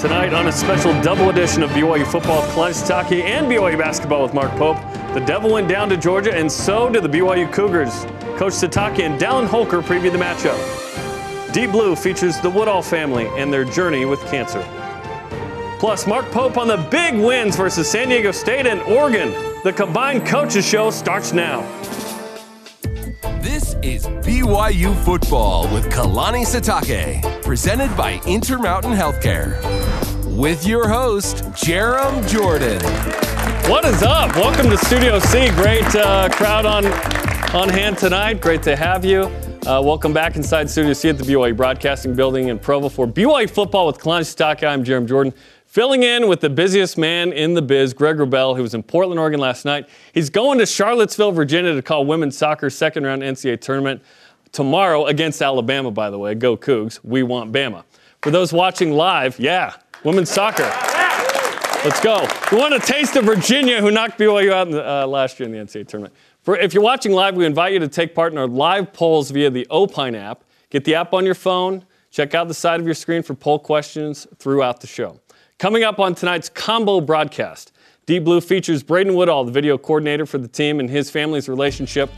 Tonight on a special double edition of BYU football, with Kalani Sitake and BYU basketball with Mark Pope. The Devil went down to Georgia, and so did the BYU Cougars. Coach Sitake and Dallin Holker preview the matchup. Deep Blue features the Woodall family and their journey with cancer. Plus, Mark Pope on the big wins versus San Diego State and Oregon. The combined coaches show starts now. This is BYU Football with Kalani Sitake, presented by Intermountain Healthcare. With your host, Jarom Jordan. What is up? Welcome to Studio C. Great uh, crowd on, on hand tonight. Great to have you. Uh, welcome back inside Studio C at the BYU Broadcasting Building in Provo for BYU Football with Kalani Sitake. I'm Jarom Jordan. Filling in with the busiest man in the biz, Greg Wrubell, who was in Portland, Oregon last night. He's going to Charlottesville, Virginia to call women's soccer second round NCAA tournament tomorrow against Alabama, by the way. Go Cougs. We want Bama. For those watching live, yeah, women's soccer. Let's go. We want a taste of Virginia, who knocked BYU out the, uh, last year in the NCAA tournament. For, if you're watching live, we invite you to take part in our live polls via the Opine app. Get the app on your phone. Check out the side of your screen for poll questions throughout the show. Coming up on tonight's combo broadcast, Deep Blue features Braden Woodall, the video coordinator for the team, and his family's relationship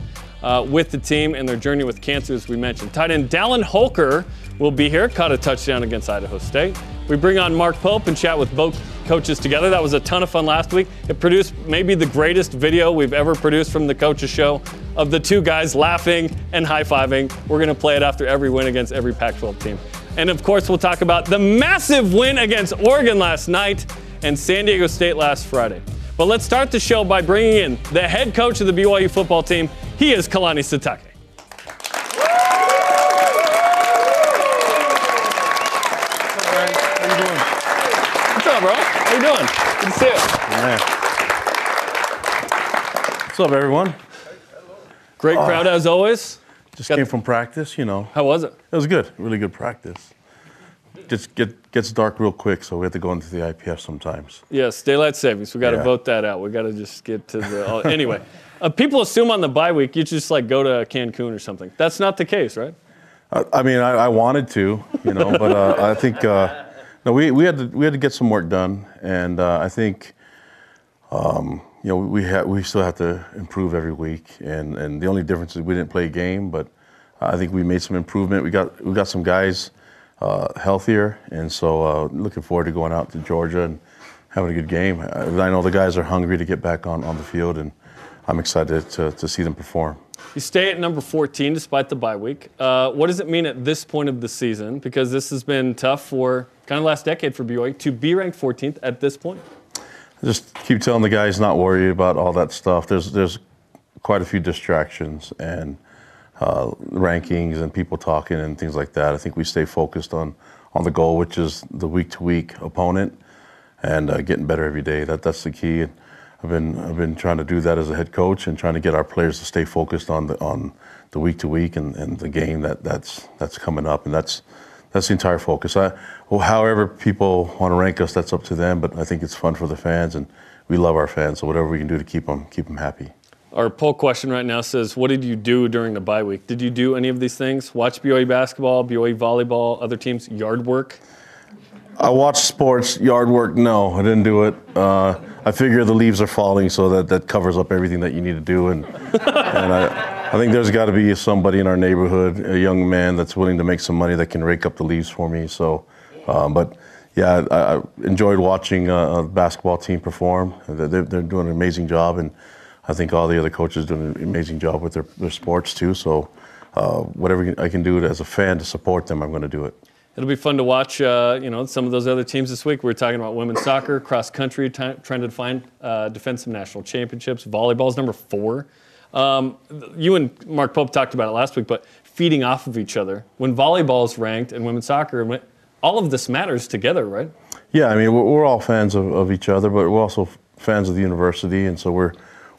uh, with the team and their journey with cancer, as we mentioned. Tight end Dallin Holker will be here, caught a touchdown against Idaho State. We bring on Mark Pope and chat with both coaches together. That was a ton of fun last week. It produced maybe the greatest video we've ever produced from the coaches show of the two guys laughing and high fiving. We're going to play it after every win against every Pac 12 team. And of course, we'll talk about the massive win against Oregon last night and San Diego State last Friday. But let's start the show by bringing in the head coach of the BYU football team. He is Kalani Sitake. What's up, bro? How you doing? Good to see you. Yeah. What's up, everyone? Great crowd oh. as always. Just Got- came from practice, you know. How was it? It was good, really good practice. Just get gets dark real quick, so we have to go into the IPF sometimes. Yes, daylight savings. We got to Yeah. vote that out. We got to just get to the. anyway, uh, people assume on the bye week you just like go to Cancun or something. That's not the case, right? I, I mean, I, I wanted to, you know, but uh, I think uh, no, we, we had to we had to get some work done, and uh, I think. Um, you know, we ha- we still have to improve every week, and, and the only difference is we didn't play a game, but I think we made some improvement. We got we got some guys uh, healthier, and so uh, looking forward to going out to Georgia and having a good game. I, I know the guys are hungry to get back on, on the field, and I'm excited to, to see them perform. You stay at number 14 despite the bye week. Uh, what does it mean at this point of the season? Because this has been tough for kind of last decade for BYU to be ranked 14th at this point. I just keep telling the guys not worry about all that stuff. There's there's quite a few distractions and uh, rankings and people talking and things like that. I think we stay focused on on the goal, which is the week to week opponent, and uh, getting better every day. That that's the key. And I've been I've been trying to do that as a head coach and trying to get our players to stay focused on the on the week to week and, the game that that's that's coming up, and that's that's the entire focus. I, well, however people want to rank us, that's up to them. But I think it's fun for the fans, and we love our fans. So whatever we can do to keep them keep them happy. Our poll question right now says, What did you do during the bye week? Did you do any of these things? Watch BYU basketball, BYU volleyball, other teams' yard work? I watched sports yard work. No, I didn't do it. Uh, I figure the leaves are falling, so that, that covers up everything that you need to do. And and I, I think there's got to be somebody in our neighborhood, a young man that's willing to make some money that can rake up the leaves for me. So, um, but yeah, I, I enjoyed watching uh, a basketball team perform. They're, they're doing an amazing job, and I think all the other coaches doing an amazing job with their, their sports too. So, uh, whatever I can do as a fan to support them, I'm going to do it. It'll be fun to watch, uh, you know, some of those other teams this week. We were talking about women's soccer, cross country, t- trying to define uh, defend some national championships. Volleyball's number four. Um, you and Mark Pope talked about it last week, but feeding off of each other. When volleyball is ranked and women's soccer, all of this matters together, right? Yeah, I mean, we're, we're all fans of, of each other, but we're also fans of the university, and so we're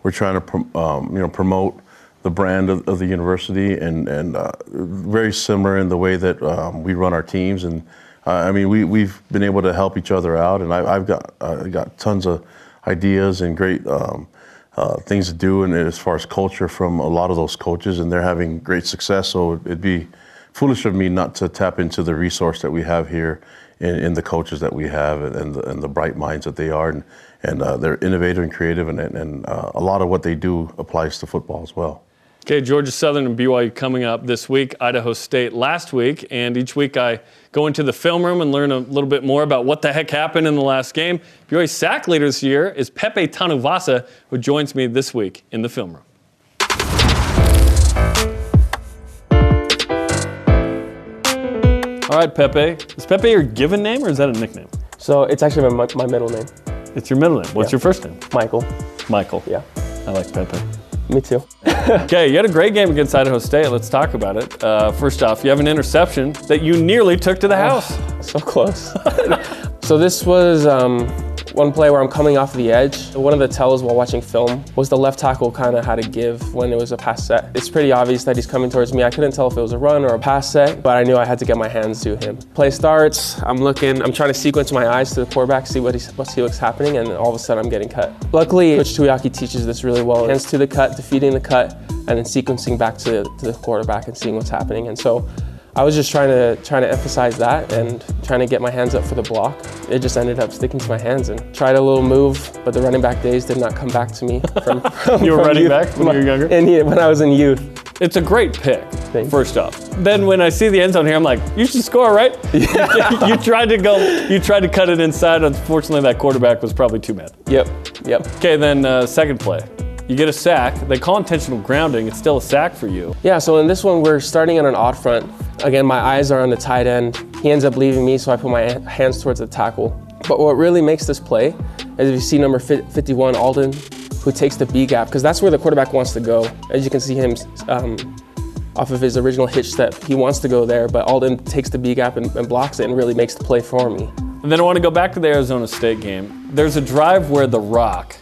we're trying to um, you know promote the brand of, of the university, and and uh, very similar in the way that um, we run our teams, and uh, I mean, we we've been able to help each other out, and I, I've got I got tons of ideas and great. Um, uh, things to do, and as far as culture from a lot of those coaches, and they're having great success. So it'd be foolish of me not to tap into the resource that we have here in, in the coaches that we have and the, and the bright minds that they are. And, and uh, they're innovative and creative, and, and uh, a lot of what they do applies to football as well. Okay, Georgia Southern and BYU coming up this week, Idaho State last week, and each week I go into the film room and learn a little bit more about what the heck happened in the last game. BYU sack leader this year is Pepe Tanuvasa, who joins me this week in the film room. All right, Pepe. Is Pepe your given name or is that a nickname? So it's actually my, my middle name, It's your middle name. What's Yeah. your first name? Michael. Michael. Yeah, I like Pepe. me too. Okay, you had a great game against Idaho State. Let's talk about it. Uh, first off, you have an interception that you nearly took to the house. so close. so this was um, one play where I'm coming off the edge. One of the tells while watching film was the left tackle kind of had to give when it was a pass set. It's pretty obvious that he's coming towards me. I couldn't tell if it was a run or a pass set, but I knew I had to get my hands to him. Play starts. I'm looking. I'm trying to sequence my eyes to the quarterback, see what he see what's happening, and all of a sudden I'm getting cut. Luckily, Coach Tuiaki teaches this really well. Hands to the cut, defeating the cut, and then sequencing back to, to the quarterback and seeing what's happening. And so. I was just trying to trying to emphasize that and trying to get my hands up for the block. It just ended up sticking to my hands and tried a little move, but the running back days did not come back to me. From, from You were from running youth. back when you were younger? And yeah, when I was in youth. It's a great pick, Thanks. first off. Then when I see the end zone here, I'm like, you should score, right? You, you tried to go, you tried to cut it inside. Unfortunately, that quarterback was probably too mad. Yep, yep. Okay, then uh, second play. You get a sack. They call intentional grounding. It's still a sack for you. Yeah, so in this one, we're starting on an odd front. Again, my eyes are on the tight end. He ends up leaving me, so I put my hands towards the tackle. But what really makes this play is if you see number 51, Alden, who takes the B gap, because that's where the quarterback wants to go. As you can see him um, off of his original hitch step, he wants to go there, but Alden takes the B gap and, and blocks it and really makes the play for me. And then I want to go back to the Arizona State game. There's a drive where The ROC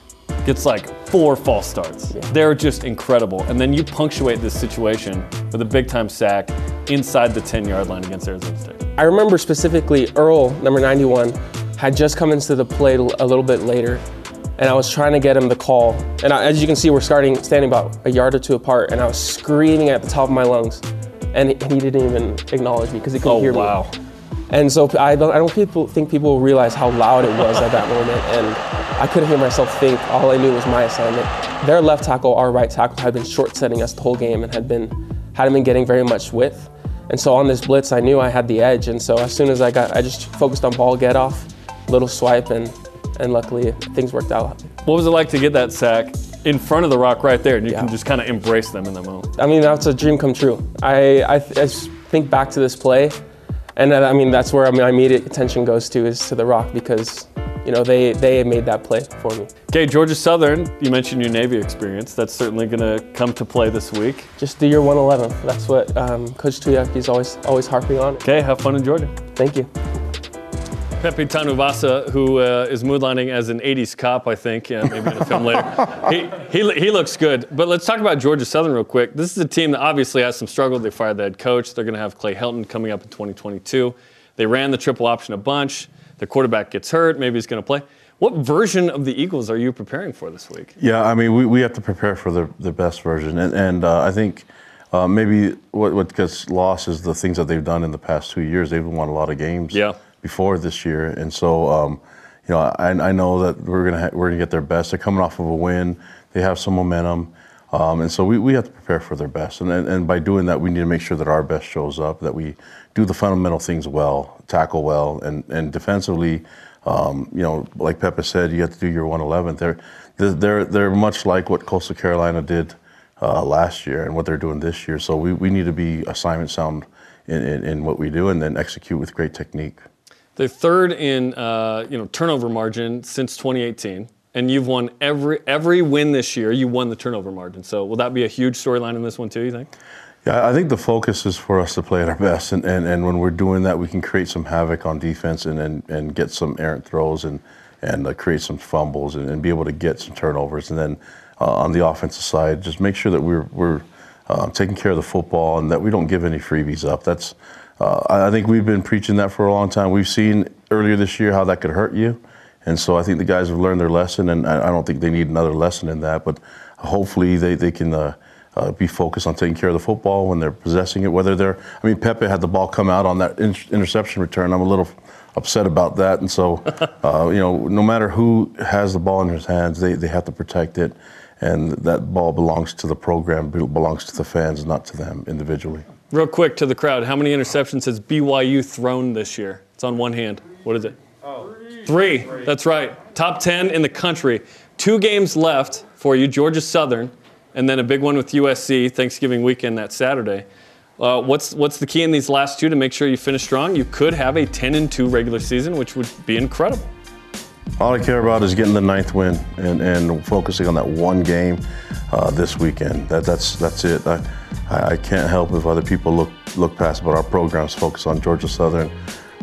gets like four false starts. They're just incredible. And then you punctuate this situation with a big time sack inside the 10 yard line against Arizona State. I remember specifically Earl, number 91, had just come into the play a little bit later, and I was trying to get him the call. And I, as you can see, we're starting standing about a yard or two apart, and I was screaming at the top of my lungs, and he, didn't even acknowledge me because he couldn't Oh, hear me. And so I don't, I don't people think people realize how loud it was at that moment, and I couldn't hear myself think. All I knew was my assignment. Their left tackle, our right tackle, had been short setting us the whole game and had been hadn't been getting very much width. And so on this blitz, I knew I had the edge. And so as soon as I got, I just focused on ball get off, little swipe, and and luckily things worked out. What was it like to get that sack in front of The ROC right there? And you Yeah. can just kind of embrace them in that moment. I mean, that's a dream come true. I, I, I think back to this play, and I mean, that's where my immediate attention goes to is to the ROC because, you know, they, they made that play for me. Okay, Georgia Southern, you mentioned your Navy experience. That's certainly going to come to play this week. Just do your 111. That's what um, Coach Tuiaki is always, always harping on. Okay, have fun in Georgia. Thank you. Pepe Tanuvasa, who uh, is moonlighting as an 80s cop, I think, yeah, maybe in a film later. He, he, he looks good. But let's talk about Georgia Southern real quick. This is a team that obviously has some struggle. They fired the head coach. They're going to have Clay Helton coming up in 2022. They ran the triple option a bunch. Their quarterback gets hurt. Maybe he's going to play. What version of the Eagles are you preparing for this week? Yeah, I mean, we, we have to prepare for the, the best version. And, and uh, I think uh, maybe what, what gets lost is the things that they've done in the past two years. They've won a lot of games Yeah. Before this year. And so, um, you know, I, I know that we're to ha- we're gonna get their best. They're coming off of a win. They have some momentum. Um, and so we, we have to prepare for their best. And, and, and by doing that, we need to make sure that our best shows up, that we do the fundamental things well, tackle well, and, and defensively, um, you know, like Peppa said, you have to do your 111. They're, they're, they're, they're much like what Coastal Carolina did uh, last year and what they're doing this year. So we, we need to be assignment sound in, in, in what we do and then execute with great technique. They're third in uh, you know turnover margin since 2018, and you've won every every win this year. You won the turnover margin. So will that be a huge storyline in this one too? You think? Yeah, I think the focus is for us to play at our best, and, and, and when we're doing that, we can create some havoc on defense and and, and get some errant throws and and uh, create some fumbles and, and be able to get some turnovers, and then uh, on the offensive side, just make sure that we're we're uh, taking care of the football and that we don't give any freebies up. That's uh, I think we've been preaching that for a long time. We've seen earlier this year how that could hurt you, and so I think the guys have learned their lesson, and I I don't think they need another lesson in that, but hopefully they they can. Uh, uh, be focused on taking care of the football when they're possessing it. Whether they're, I mean, Pepe had the ball come out on that in- interception return. I'm a little, upset about that. And so, uh, you know, no matter who has the ball in his hands, they, they have to protect it. And that ball belongs to the program, belongs to the fans, not to them individually. Real quick to the crowd, how many interceptions has BYU thrown this year? It's on one hand. What is it? Oh. Three. Three. That's right. Top 10 in the country. Two games left for you Georgia Southern, and then a big one with USC, Thanksgiving weekend that Saturday. Uh, what's what's the key in these last two to make sure you finish strong? You could have a 10 and 2 regular season, which would be incredible. All I care about is getting the ninth win and, and focusing on that one game uh, this weekend. That, that's that's it. I, I can't help if other people look look past, but our programs focus on Georgia Southern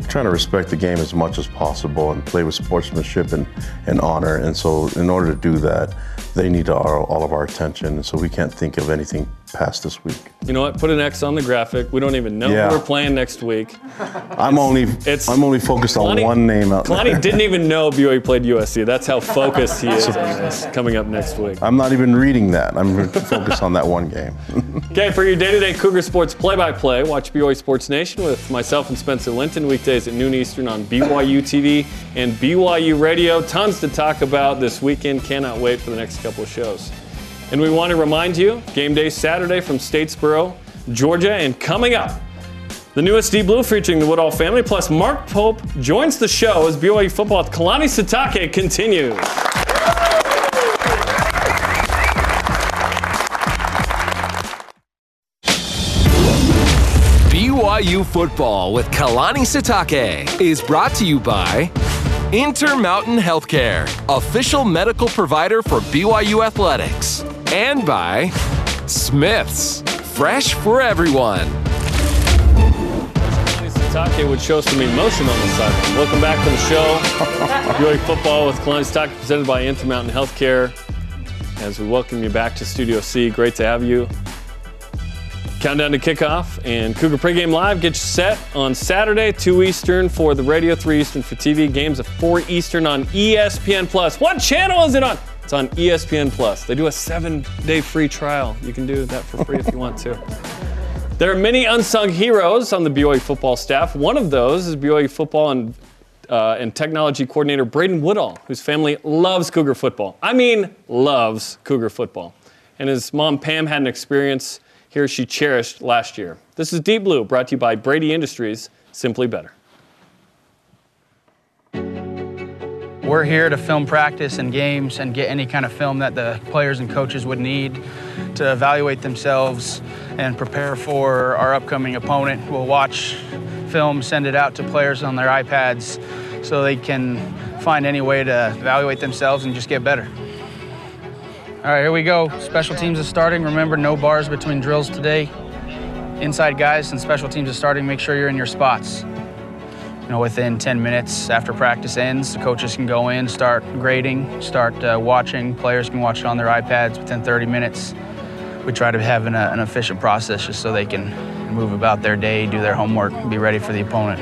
trying to respect the game as much as possible and play with sportsmanship and, and honor. And so, in order to do that, they need our, all of our attention. And so, we can't think of anything past this week. You know what? Put an X on the graphic. We don't even know yeah. who we're playing next week. I'm it's, only it's, I'm only focused on one name out Kalani there. didn't even know BYU played USC. That's how focused he is on this coming up next week. I'm not even reading that. I'm focused on that one game. okay, for your day-to-day Cougar sports play-by-play, watch BYU Sports Nation with myself and Spencer Linton weekdays at noon Eastern on BYU TV and BYU Radio. Tons to talk about this weekend. Cannot wait for the next couple of shows. And we want to remind you game day Saturday from Statesboro, Georgia, and coming up, the newest Deep Blue featuring the Woodall family, plus Mark Pope joins the show as BYU football with Kalani Sitake continues. BYU football with Kalani Sitake is brought to you by Intermountain Healthcare, official medical provider for BYU Athletics and by Smith's, fresh for everyone. Sitake would show some emotion on the sideline. Welcome back to the show. BYU football with Kalani Sitake presented by Intermountain Healthcare. As we welcome you back to Studio C, great to have you. Countdown to kickoff and Cougar pregame live gets set on Saturday, 2 Eastern for the radio, 3 Eastern for TV. Games at 4 Eastern on ESPN Plus. What channel is it on? It's on ESPN Plus. They do a seven day free trial. You can do that for free if you want to. There are many unsung heroes on the BYU football staff. One of those is BYU football and, uh, and technology coordinator Braden Woodall, whose family loves Cougar football. I mean, loves Cougar football. And his mom, Pam, had an experience here she cherished last year. This is Deep Blue, brought to you by Brady Industries, simply better. We're here to film practice and games and get any kind of film that the players and coaches would need to evaluate themselves and prepare for our upcoming opponent. We'll watch film, send it out to players on their iPads so they can find any way to evaluate themselves and just get better. All right, here we go. Special teams is starting. Remember, no bars between drills today. Inside guys and special teams is starting. Make sure you're in your spots you know, within 10 minutes after practice ends, the coaches can go in, start grading, start uh, watching. Players can watch it on their iPads within 30 minutes. We try to have an, uh, an efficient process just so they can move about their day, do their homework, be ready for the opponent.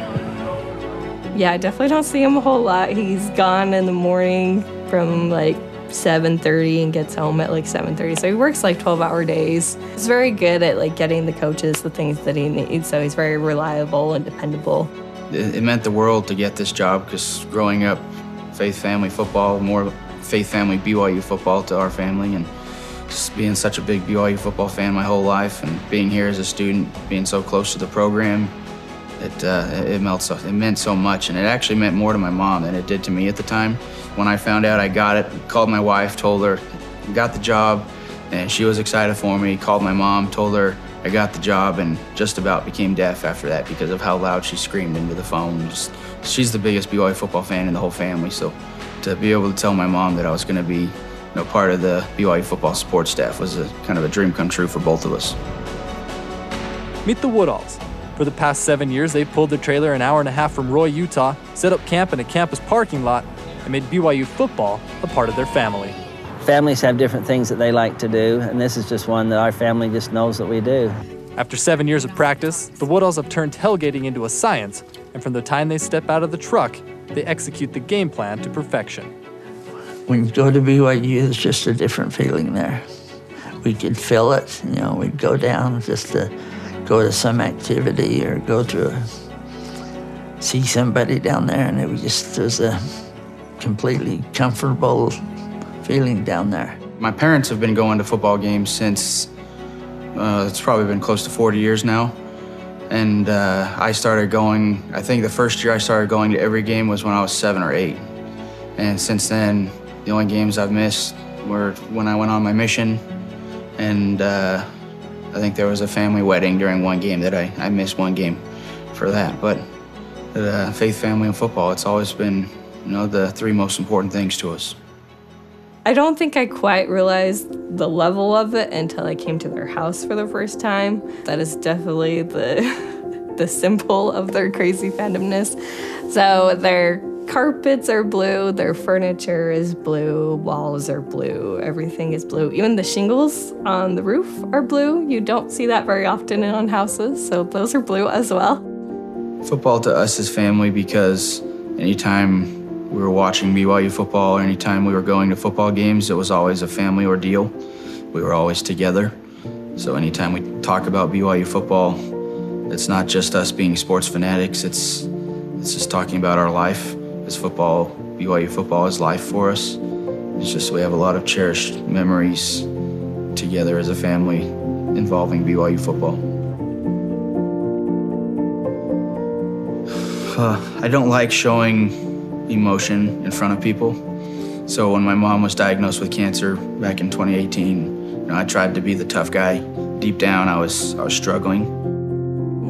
Yeah, I definitely don't see him a whole lot. He's gone in the morning from like 7.30 and gets home at like 7.30 so he works like 12 hour days he's very good at like getting the coaches the things that he needs so he's very reliable and dependable it meant the world to get this job because growing up, faith family football, more faith family BYU football to our family, and just being such a big BYU football fan my whole life, and being here as a student, being so close to the program, it uh, it, meant so, it meant so much, and it actually meant more to my mom than it did to me at the time. When I found out I got it, called my wife, told her, got the job, and she was excited for me. Called my mom, told her I got the job and just about became deaf after that because of how loud she screamed into the phone. Just, she's the biggest BYU football fan in the whole family, so to be able to tell my mom that I was going to be you know, part of the BYU football support staff was a kind of a dream come true for both of us. Meet the Woodalls. For the past seven years, they've pulled their trailer an hour and a half from Roy, Utah, set up camp in a campus parking lot, and made BYU football a part of their family families have different things that they like to do, and this is just one that our family just knows that we do. After seven years of practice, the Woodalls have turned tailgating into a science, and from the time they step out of the truck, they execute the game plan to perfection. When you go to BYU, it's just a different feeling there. We could feel it, you know, we'd go down just to go to some activity or go to a see somebody down there, and it was just it was a completely comfortable feeling down there. My parents have been going to football games since uh, it's probably been close to 40 years now. And uh, I started going, I think the first year I started going to every game was when I was seven or eight. And since then, the only games I've missed were when I went on my mission. And uh, I think there was a family wedding during one game that I, I missed one game for that. But uh, faith, family, and football, it's always been, you know, the three most important things to us. I don't think I quite realized the level of it until I came to their house for the first time. That is definitely the the symbol of their crazy fandomness. So their carpets are blue, their furniture is blue, walls are blue, everything is blue. Even the shingles on the roof are blue. You don't see that very often in on houses, so those are blue as well. Football to us is family because anytime we were watching BYU football, anytime we were going to football games, it was always a family ordeal. We were always together. So anytime we talk about BYU football, it's not just us being sports fanatics, it's it's just talking about our life. It's football, BYU football is life for us. It's just we have a lot of cherished memories together as a family involving BYU football. Uh, I don't like showing emotion in front of people. So when my mom was diagnosed with cancer back in 2018, you know, I tried to be the tough guy. Deep down, I was I was struggling.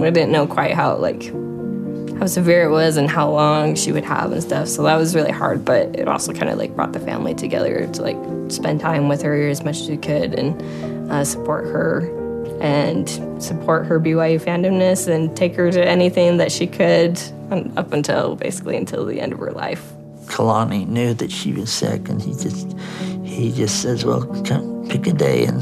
I didn't know quite how like how severe it was and how long she would have and stuff. So that was really hard, but it also kind of like brought the family together to like spend time with her as much as we could and uh, support her and support her BYU fandomness and take her to anything that she could up until basically until the end of her life. Kalani knew that she was sick, and he just he just says, "Well, come pick a day and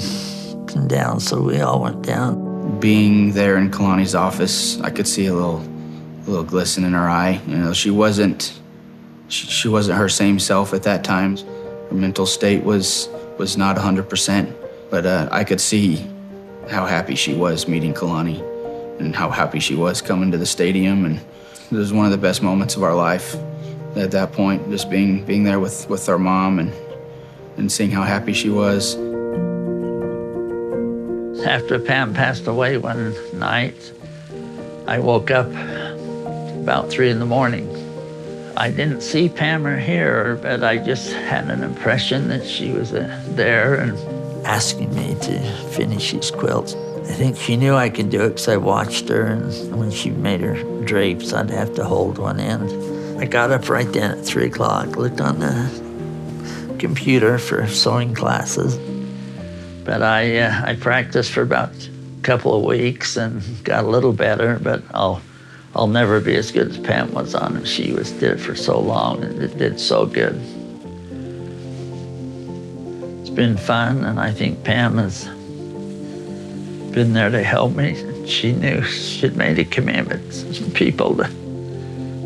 come down." So we all went down. Being there in Kalani's office, I could see a little, a little glisten in her eye. You know, she wasn't, she, she wasn't her same self at that time. Her mental state was was not 100%, but uh, I could see how happy she was meeting Kalani, and how happy she was coming to the stadium and it was one of the best moments of our life at that point, just being being there with, with our mom and and seeing how happy she was. After Pam passed away one night, I woke up about three in the morning. I didn't see Pam or hear her, but I just had an impression that she was uh, there and asking me to finish these quilts. I think she knew I could do it because I watched her, and when she made her drapes, I'd have to hold one end. I got up right then at 3 o'clock, looked on the computer for sewing classes. But I, uh, I practiced for about a couple of weeks and got a little better, but I'll, I'll never be as good as Pam was on it. She was, did it for so long and it did so good. It's been fun, and I think Pam has been there to help me. She knew she'd made a commitment to people to,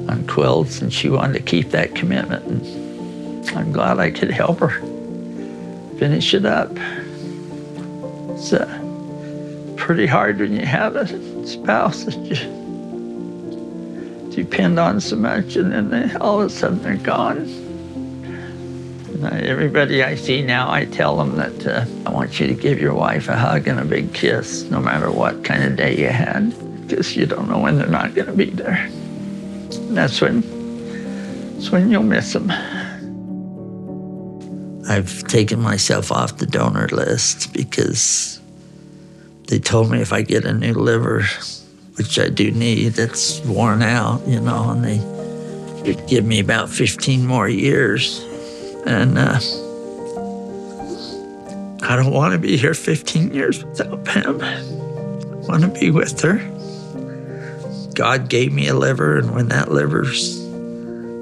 on quilts, and she wanted to keep that commitment. And I'm glad I could help her finish it up. It's uh, pretty hard when you have a spouse that you depend on so much, and then they, all of a sudden they're gone. Everybody I see now, I tell them that uh, I want you to give your wife a hug and a big kiss, no matter what kind of day you had, because you don't know when they're not going to be there. And that's when, that's when you'll miss them. I've taken myself off the donor list because they told me if I get a new liver, which I do need, that's worn out, you know, and they would give me about 15 more years. And uh, I don't want to be here 15 years without Pam. I want to be with her. God gave me a liver, and when that liver's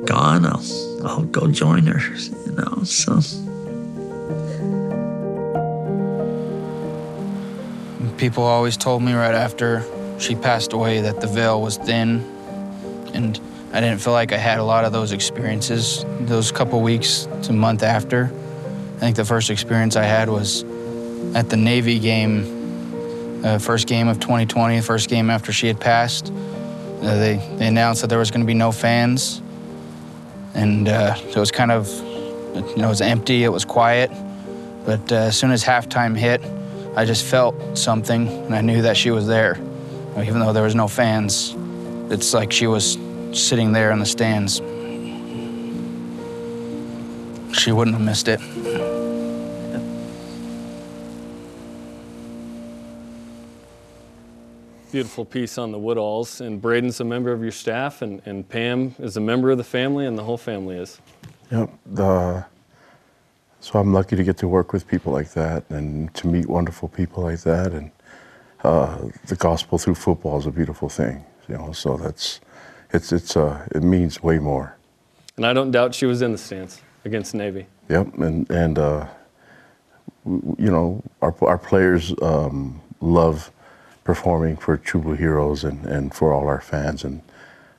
gone, I'll, I'll go join her, you know, so. People always told me right after she passed away that the veil was thin, and I didn't feel like I had a lot of those experiences those couple weeks to month after. I think the first experience I had was at the Navy game, uh, first game of 2020, first game after she had passed. Uh, they, they announced that there was going to be no fans, and uh, it was kind of, you know, it was empty. It was quiet. But uh, as soon as halftime hit, I just felt something, and I knew that she was there, even though there was no fans. It's like she was sitting there in the stands. She wouldn't have missed it. Beautiful piece on the Woodalls. And Braden's a member of your staff, and, and Pam is a member of the family, and the whole family is. Yep. The, so I'm lucky to get to work with people like that and to meet wonderful people like that. And uh, the gospel through football is a beautiful thing, you know. So that's it's it's uh, it means way more. And I don't doubt she was in the stands against Navy. Yep. And and uh, you know our our players um, love performing for True Heroes and and for all our fans. And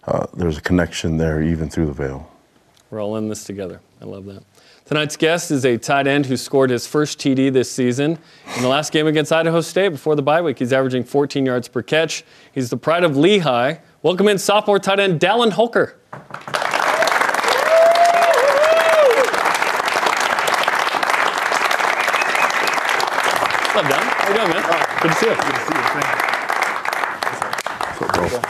uh, there's a connection there even through the veil. We're all in this together. I love that. Tonight's guest is a tight end who scored his first TD this season. In the last game against Idaho State before the bye week, he's averaging 14 yards per catch. He's the pride of Lehi. Welcome in sophomore tight end Dallin Holker. What's up, Dallin? How you doing, man? Good to see you. Good to see you.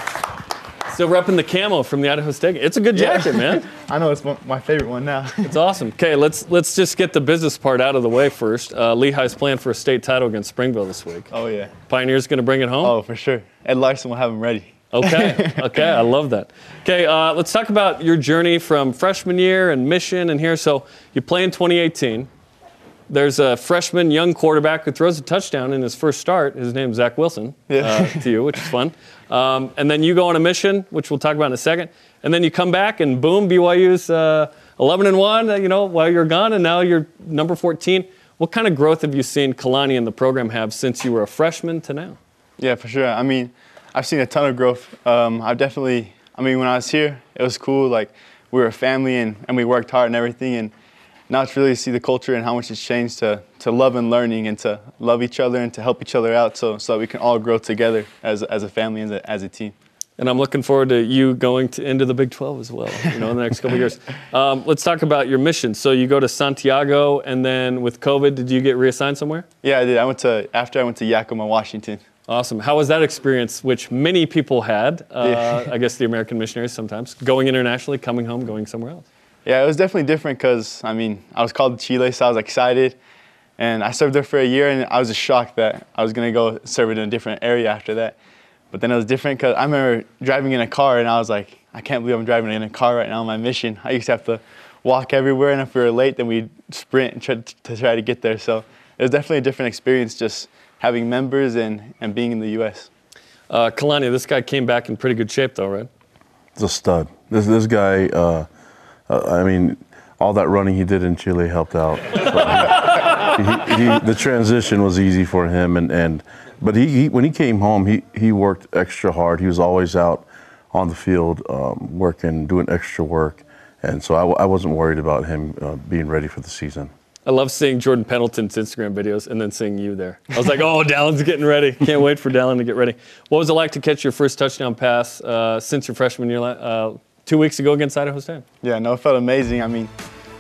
Still repping the camo from the Idaho State. It's a good Yeah. jacket, man. I know it's my favorite one now. It's awesome. Okay, let's let's just get the business part out of the way first. Uh, Lehi's playing for a state title against Springville this week. Oh yeah. Pioneers going to bring it home. Oh for sure. Ed Larson will have him ready. Okay, okay, I love that. Okay, uh, let's talk about your journey from freshman year and mission and here. So you play in 2018. There's a freshman young quarterback who throws a touchdown in his first start. His name's Zach Wilson Yeah. uh, to you, which is fun. Um, and then you go on a mission, which we'll talk about in a second. And then you come back and boom, BYU's uh, 11 and one. uh, You know, while you're gone, and now you're number 14. What kind of growth have you seen Kalani and the program have since you were a freshman to now? Yeah, for sure. I mean, I've seen a ton of growth. Um, I've definitely. I mean, when I was here, it was cool. Like we were a family and, and we worked hard and everything. And now it's really to see the culture and how much it's changed to to love and learning and to love each other and to help each other out so so that we can all grow together as as a family and as a, team. And I'm looking forward to you going to, into the Big 12 as well, you know, in the next couple of years. Um, let's talk about your mission. So you go to Santiago, and then with COVID, did you get reassigned somewhere? Yeah, I did. I went to after I went to Yakima, Washington. Awesome. How was that experience, which many people had? Uh, I guess the American missionaries sometimes going internationally, coming home, going somewhere else. Yeah, it was definitely different because I mean I was called to Chile, so I was excited, and I served there for a year, and I was just shocked that I was gonna go serve in a different area after that. But then it was different because I remember driving in a car, and I was like, I can't believe I'm driving in a car right now on my mission. I used to have to walk everywhere, and if we were late, then we'd sprint and try to try to get there. So it was definitely a different experience just having members and, and being in the U.S. Uh, Kalani, this guy came back in pretty good shape, though, right? He's a stud. This this guy, uh, uh, I mean, all that running he did in Chile helped out. He, he, he, the transition was easy for him, and, and but he, he when he came home, he he worked extra hard. He was always out on the field um, working, doing extra work, and so I wasn't worried about him uh, being ready for the season. I love seeing Jordan Pendleton's Instagram videos and then seeing you there. I was like, oh, Dallin's getting ready. Can't wait for Dallin to get ready. What was it like to catch your first touchdown pass uh, since your freshman year, uh, two weeks ago against Idaho State? Yeah, no, it felt amazing. I mean,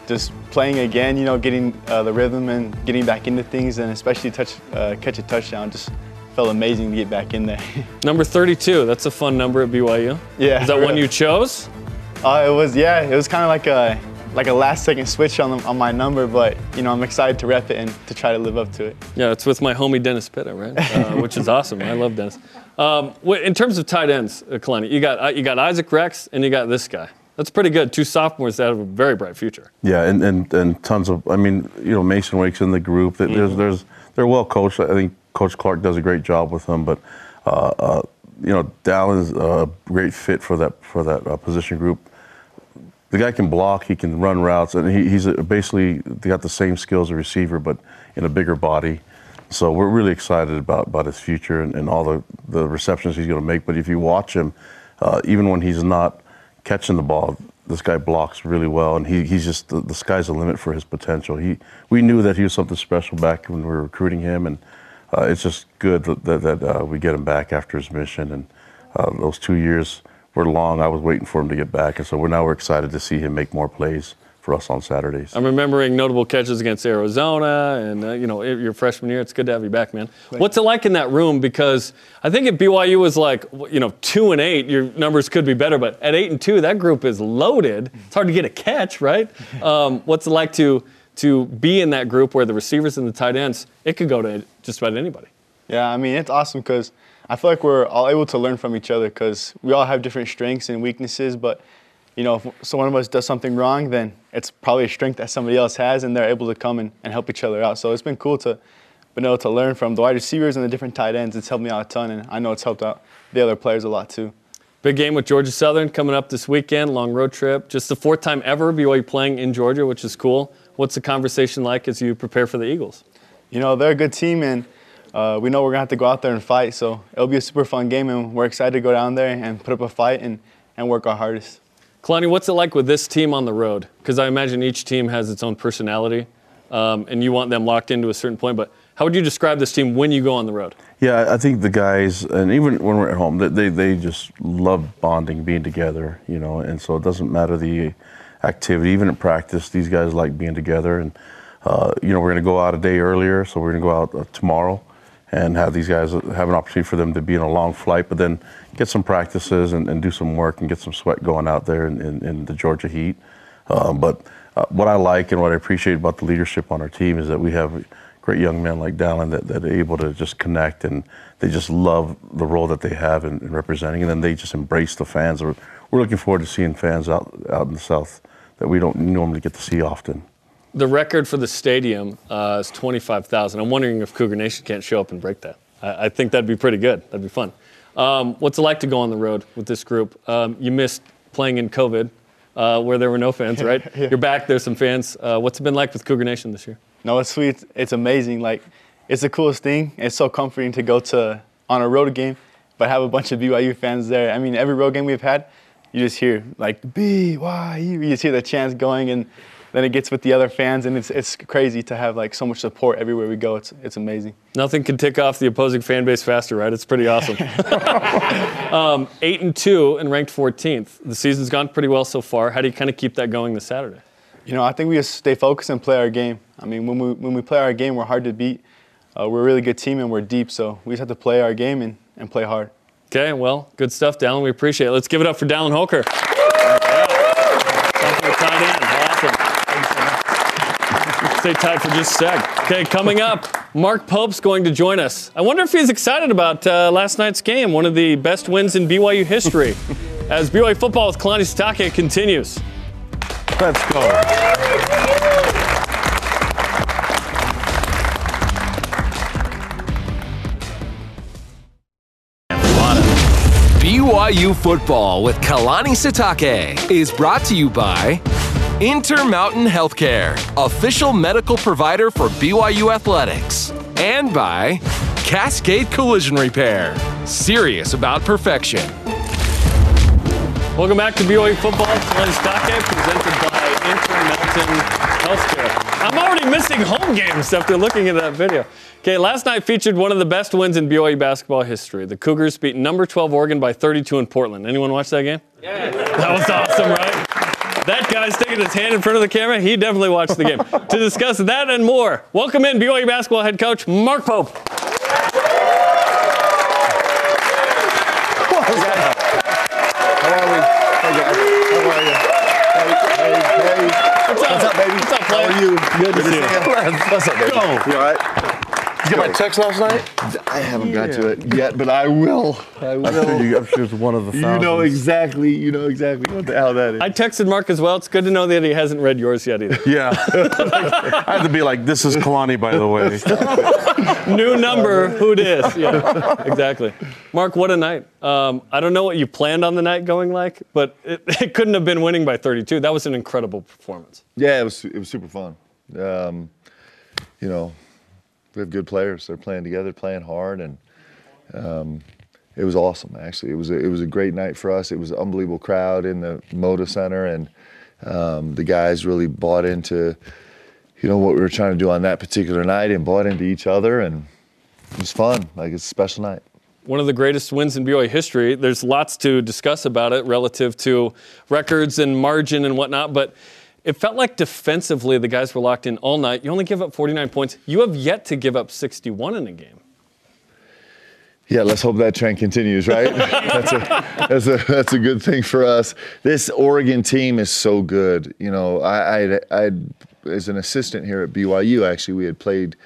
just playing again, you know, getting uh, the rhythm and getting back into things, and especially touch, uh, catch a touchdown, just felt amazing to get back in there. Number 32, that's a fun number at BYU. Yeah, Is that one you chose? Uh, it was, yeah, it was kind of like a like a last second switch on, the, on my number, but you know, I'm excited to rep it and to try to live up to it. Yeah, it's with my homie Dennis Pitta, right? Uh, which is awesome. I love Dennis. Um, wh- in terms of tight ends, uh, Kalani, you got uh, you got Isaac Rex and you got this guy. That's pretty good. Two sophomores that have a very bright future. Yeah, and, and, and tons of. I mean, you know, Mason Wake's in the group. That There's there's they're well coached. I think Coach Clark does a great job with them. But uh, uh, you know, Dallin's a great fit for that for that uh, position group. The guy can block. He can run routes, and he, he's basically got the same skills as a receiver, but in a bigger body. So we're really excited about, about his future and, and all the, the receptions he's going to make. But if you watch him, uh, even when he's not catching the ball, this guy blocks really well, and he, he's just the, the sky's the limit for his potential. He we knew that he was something special back when we were recruiting him, and uh, it's just good that, that, that uh, we get him back after his mission. And uh, those two years were long. I was waiting for him to get back, and so we're now we're excited to see him make more plays for us on Saturdays. I'm remembering notable catches against Arizona, and uh, you know your freshman year. It's good to have you back, man. What's it like in that room? Because I think at BYU was like you know two and eight, your numbers could be better, but at eight and two, that group is loaded. It's hard to get a catch, right? Um, what's it like to to be in that group where the receivers and the tight ends, it could go to just about anybody. Yeah, I mean it's awesome because I feel like we're all able to learn from each other because we all have different strengths and weaknesses, but you know, if so one of us does something wrong, then it's probably a strength that somebody else has, and they're able to come and, and help each other out. So it's been cool to been able to learn from the wide receivers and the different tight ends. It's helped me out a ton, and I know it's helped out the other players a lot too. Big game with Georgia Southern coming up this weekend, long road trip. Just the fourth time ever BYU playing in Georgia, which is cool. What's the conversation like as you prepare for the Eagles? You know, they're a good team, and uh, we know we're going to have to go out there and fight. So it'll be a super fun game, and we're excited to go down there and put up a fight and, and work our hardest. Kalani, what's it like with this team on the road? Because I imagine each team has its own personality, um, and you want them locked into a certain point. But how would you describe this team when you go on the road? Yeah, I think the guys, and even when we're at home, they, they just love bonding, being together, you know, and so it doesn't matter the activity. Even at practice, these guys like being together. And, uh, you know, we're going to go out a day earlier, so we're going to go out uh, tomorrow and have these guys have an opportunity for them to be in a long flight, but then get some practices and, and do some work and get some sweat going out there in, in, in the Georgia heat. Uh, but uh, what I like and what I appreciate about the leadership on our team is that we have great young men like Dallin that, that are able to just connect and they just love the role that they have in, in representing, and then they just embrace the fans. We're, we're looking forward to seeing fans out out in the South that we don't normally get to see often the record for the stadium uh, is 25,000. I'm wondering if Cougar Nation can't show up and break that. I, I think that'd be pretty good. That'd be fun. Um, what's it like to go on the road with this group? Um, you missed playing in COVID, uh, where there were no fans, right? yeah. You're back. There's some fans. Uh, what's it been like with Cougar Nation this year? No, it's sweet. It's amazing. Like, it's the coolest thing. It's so comforting to go to on a road game, but have a bunch of BYU fans there. I mean, every road game we've had, you just hear like BYU. You just hear the chants going and then it gets with the other fans, and it's it's crazy to have like so much support everywhere we go. It's it's amazing. Nothing can tick off the opposing fan base faster, right? It's pretty awesome. um, eight and two and ranked 14th. The season's gone pretty well so far. How do you kind of keep that going this Saturday? You know, I think we just stay focused and play our game. I mean, when we when we play our game, we're hard to beat. Uh, we're a really good team and we're deep, so we just have to play our game and, and play hard. Okay, well, good stuff, Dallin. We appreciate it. Let's give it up for Dallin Holker. Stay tight for just a sec. Okay, coming up, Mark Pope's going to join us. I wonder if he's excited about uh, last night's game, one of the best wins in BYU history, as BYU football with Kalani Sitake continues. Let's go. BYU football with Kalani Sitake is brought to you by Intermountain Healthcare, official medical provider for BYU Athletics, and by Cascade Collision Repair, serious about perfection. Welcome back to BYU Football. Kalani Sitake, presented by Intermountain Healthcare. I'm already missing home games after looking at that video. Okay, last night featured one of the best wins in BYU basketball history. The Cougars beat number 12 Oregon by 32 in Portland. Anyone watch that game? Yeah. That was awesome, right? That guy's sticking his hand in front of the camera. He definitely watched the game. to discuss that and more, welcome in BYU basketball head coach Mark Pope. How are we? Hey guys, how are you? Hey, hey, hey. What's up? Baby? What's up, How are you? Good to see you. What's up, baby? Go. You all right? Did you get my text last night? I haven't yeah. got to it yet, but I will. I will. I'm sure, you, I'm sure it's one of the thousands. You know exactly. You know exactly what the hell that is. I texted Mark as well. It's good to know that he hasn't read yours yet either. Yeah. I had to be like, "This is Kalani, by the way." New number. Who dis? Yeah. Exactly. Mark, what a night. Um, I don't know what you planned on the night going like, but it, it, couldn't have been winning by 32. That was an incredible performance. Yeah, it was. It was super fun. Um, you know we have good players. They're playing together, playing hard, and um, it was awesome. Actually, it was a, it was a great night for us. It was an unbelievable crowd in the Moda Center, and um, the guys really bought into you know what we were trying to do on that particular night, and bought into each other, and it was fun. Like it's a special night. one of the greatest wins in BYU history. There's lots to discuss about it relative to records and margin and whatnot, but it felt like defensively the guys were locked in all night. You only give up 49 points. You have yet to give up 61 in a game. Yeah, let's hope that trend continues, right? that's, a, that's, a, that's a good thing for us. This Oregon team is so good. You know, I, I, I as an assistant here at BYU, actually, we had played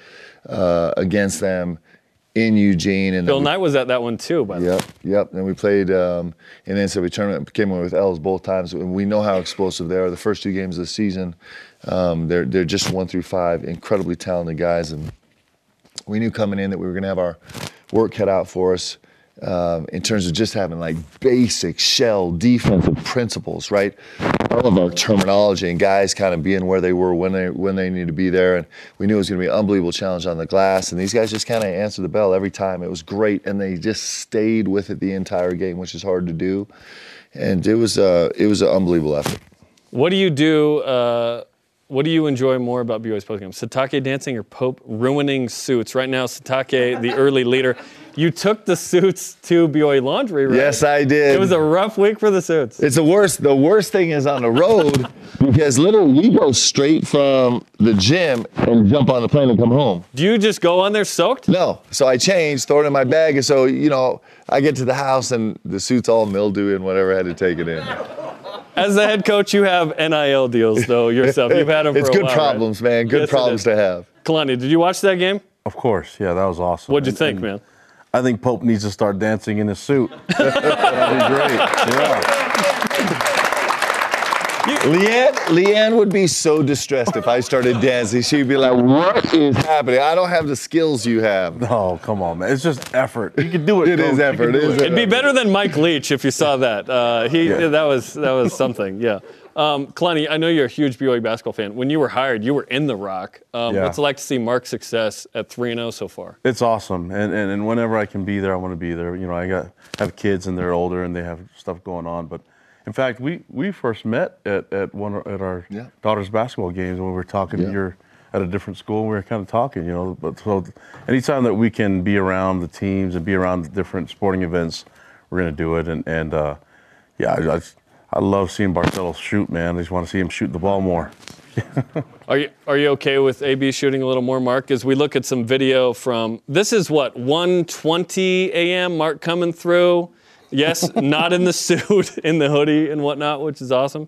uh, against them in Eugene. And Bill Knight was at that one too, by the Yep, way. yep. And we played um, in the NCAA tournament, came away with L's both times. And we know how explosive they are. The first two games of the season, um, they're, they're just one through five, incredibly talented guys. And we knew coming in that we were going to have our work cut out for us um, in terms of just having like basic shell defensive principles, right? All of our terminology and guys kind of being where they were when they when they needed to be there, and we knew it was going to be an unbelievable challenge on the glass. And these guys just kind of answered the bell every time. It was great, and they just stayed with it the entire game, which is hard to do. And it was uh, it was an unbelievable effort. What do you do? Uh, what do you enjoy more about BYU's postgame? Sitake dancing or Pope ruining suits? Right now, Sitake, the early leader. You took the suits to BYU Laundry, right? Yes, I did. It was a rough week for the suits. It's the worst. The worst thing is on the road because literally we go straight from the gym and jump on the plane and come home. Do you just go on there soaked? No. So I change, throw it in my bag, and so you know I get to the house and the suit's all mildew and whatever. I had to take it in. As the head coach, you have NIL deals though yourself. You've had them for It's good while, problems, right? man. Good Yes, problems to have. Kalani, did you watch that game? Of course, yeah, that was awesome. What'd you And- think, and man? I think Pope needs to start dancing in his suit. That'd be great. Yeah. Leanne, Leanne would be so distressed if I started dancing. She'd be like, "What is happening? I don't have the skills you have." No, come on, man. It's just effort. You can do it. It is coach. You effort. can It do is It'd be better than Mike Leach if you saw that. Uh, he Yeah. that was that was something. Yeah. Um, Kalani, I know you're a huge BYU basketball fan. When you were hired, you were in the ROC. Um, Yeah. What's it like to see Mark's success at three and zero so far? It's awesome, and, and and whenever I can be there, I want to be there. You know, I got have kids and they're older and they have stuff going on. But in fact, we we first met at at one at our Yeah. daughter's basketball games when we were talking. Yeah. You're at a different school. and We were kind of talking, you know. But so anytime that we can be around the teams and be around the different sporting events, we're gonna do it. And and uh, yeah, I, I I love seeing Barcelos shoot, man. I just want to see him shoot the ball more. Are you are you okay with AB shooting a little more, Mark? As we look at some video from this is what 1:20 a.m. Mark coming through. Yes, not in the suit, in the hoodie and whatnot, which is awesome.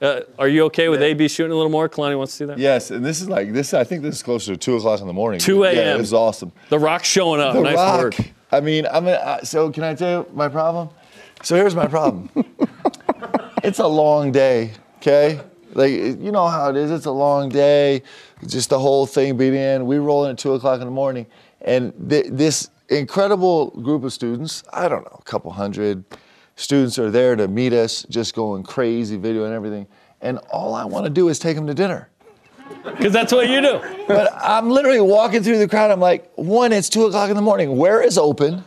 Uh, are you okay with AB shooting a little more? Kalani wants to see that. Yes, and this is like this. I think this is closer to two o'clock in the morning. 2 Yeah, a.m.. it was awesome. The ROC showing up. The nice ROC. work. I mean, I'm gonna. Uh, so can I tell you my problem? So here's my problem. it's a long day. Okay, like you know how it is. It's a long day. Just the whole thing being in. We roll in at two o'clock in the morning, and th- this incredible group of students. I don't know, a couple hundred students are there to meet us, just going crazy, video and everything. And all I want to do is take them to dinner. Because that's what you do. But I'm literally walking through the crowd. I'm like, one, it's two o'clock in the morning. Where is open?